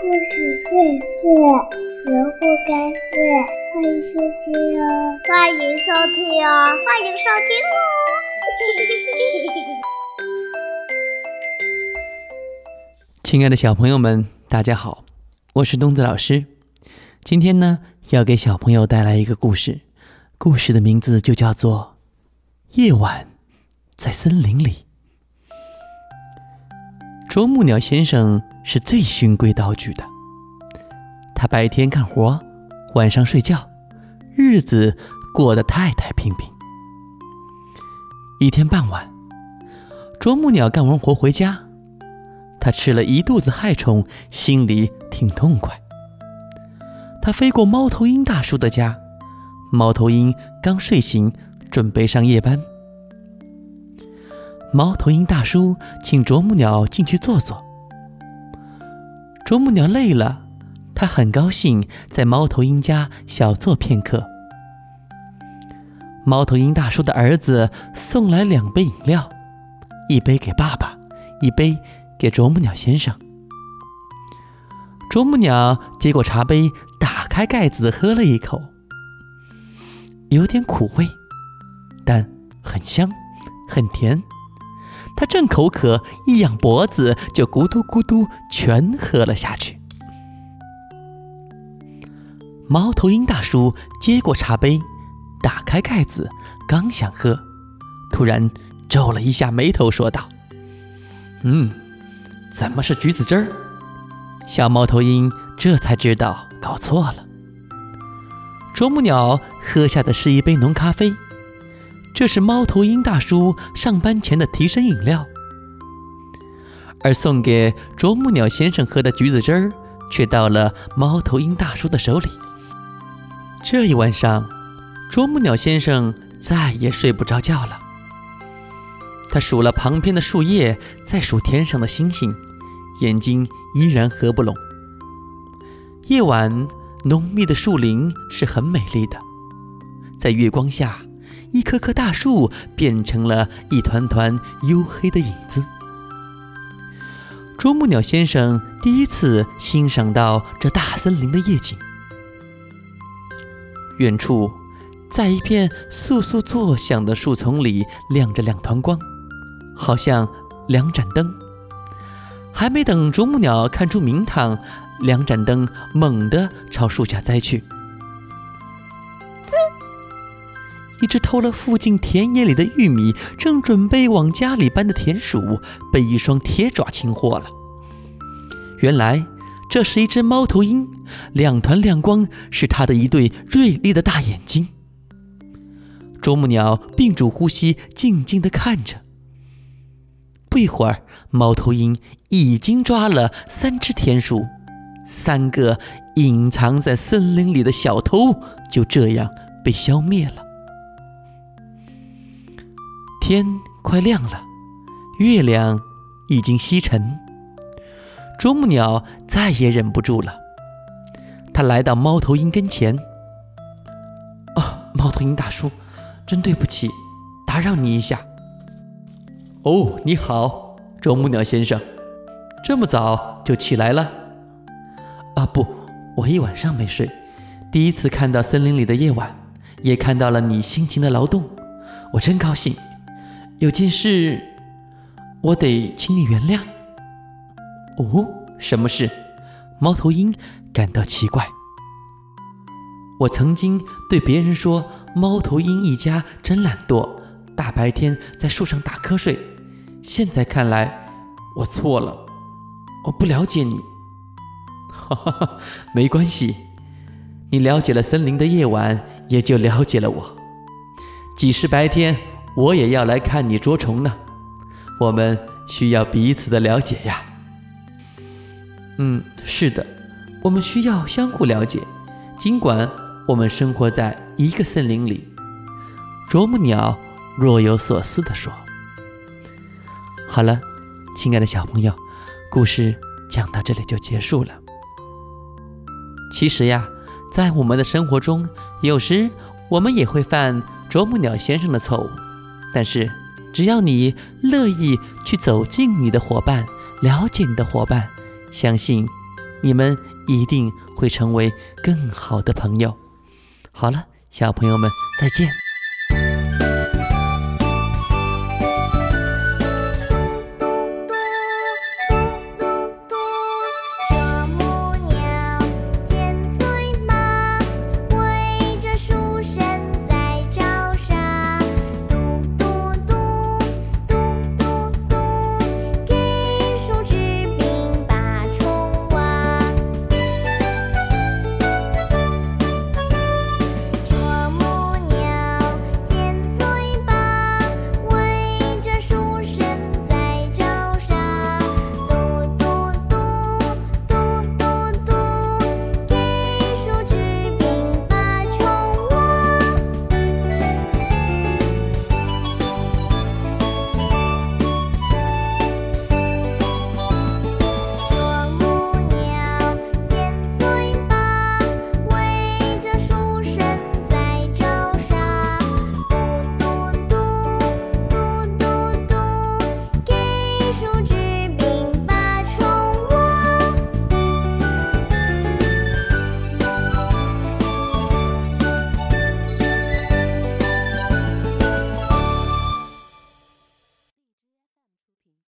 故事荟萃，萝卜开会，欢迎收听哦！欢迎收听哦！欢迎收听哦！亲爱的小朋友们，大家好，我是东子老师。今天呢，要给小朋友带来一个故事，故事的名字就叫做《夜晚在森林里》。啄木鸟先生是最循规蹈矩的，他白天干活，晚上睡觉，日子过得太太平平。一天傍晚，啄木鸟干完活回家，他吃了一肚子害虫，心里挺痛快。他飞过猫头鹰大叔的家，猫头鹰刚睡醒，准备上夜班。猫头鹰大叔请啄木鸟进去坐坐。啄木鸟累了，他很高兴在猫头鹰家小坐片刻。猫头鹰大叔的儿子送来两杯饮料，一杯给爸爸，一杯给啄木鸟先生。啄木鸟接过茶杯，打开盖子喝了一口，有点苦味，但很香，很甜。他正口渴，一仰脖子就咕嘟咕嘟全喝了下去。猫头鹰大叔接过茶杯，打开盖子，刚想喝，突然皱了一下眉头，说道：“嗯，怎么是橘子汁儿？”小猫头鹰这才知道搞错了。啄木鸟喝下的是一杯浓咖啡。这是猫头鹰大叔上班前的提神饮料，而送给啄木鸟先生喝的橘子汁儿，却到了猫头鹰大叔的手里。这一晚上，啄木鸟先生再也睡不着觉了。他数了旁边的树叶，再数天上的星星，眼睛依然合不拢。夜晚，浓密的树林是很美丽的，在月光下。一棵棵大树变成了一团团黝黑的影子。啄木鸟先生第一次欣赏到这大森林的夜景。远处，在一片簌簌作响的树丛里，亮着两团光，好像两盏灯。还没等啄木鸟看出名堂，两盏灯猛地朝树下栽去。一只偷了附近田野里的玉米，正准备往家里搬的田鼠，被一双铁爪擒获了。原来这是一只猫头鹰，两团亮光是它的一对锐利的大眼睛。啄木鸟屏住呼吸，静静地看着。不一会儿，猫头鹰已经抓了三只田鼠，三个隐藏在森林里的小偷就这样被消灭了。天快亮了，月亮已经西沉。啄木鸟再也忍不住了，它来到猫头鹰跟前。“啊，猫头鹰大叔，真对不起，打扰你一下。”“哦，你好，啄木鸟先生，这么早就起来了？”“啊，不，我一晚上没睡，第一次看到森林里的夜晚，也看到了你辛勤的劳动，我真高兴。”有件事，我得请你原谅。哦，什么事？猫头鹰感到奇怪。我曾经对别人说，猫头鹰一家真懒惰，大白天在树上打瞌睡。现在看来，我错了。我不了解你。哈哈哈，没关系，你了解了森林的夜晚，也就了解了我。几时白天？我也要来看你捉虫呢，我们需要彼此的了解呀。嗯，是的，我们需要相互了解，尽管我们生活在一个森林里。啄木鸟若有所思地说：“好了，亲爱的小朋友，故事讲到这里就结束了。其实呀，在我们的生活中，有时我们也会犯啄木鸟先生的错误。”但是，只要你乐意去走近你的伙伴，了解你的伙伴，相信你们一定会成为更好的朋友。好了，小朋友们再见。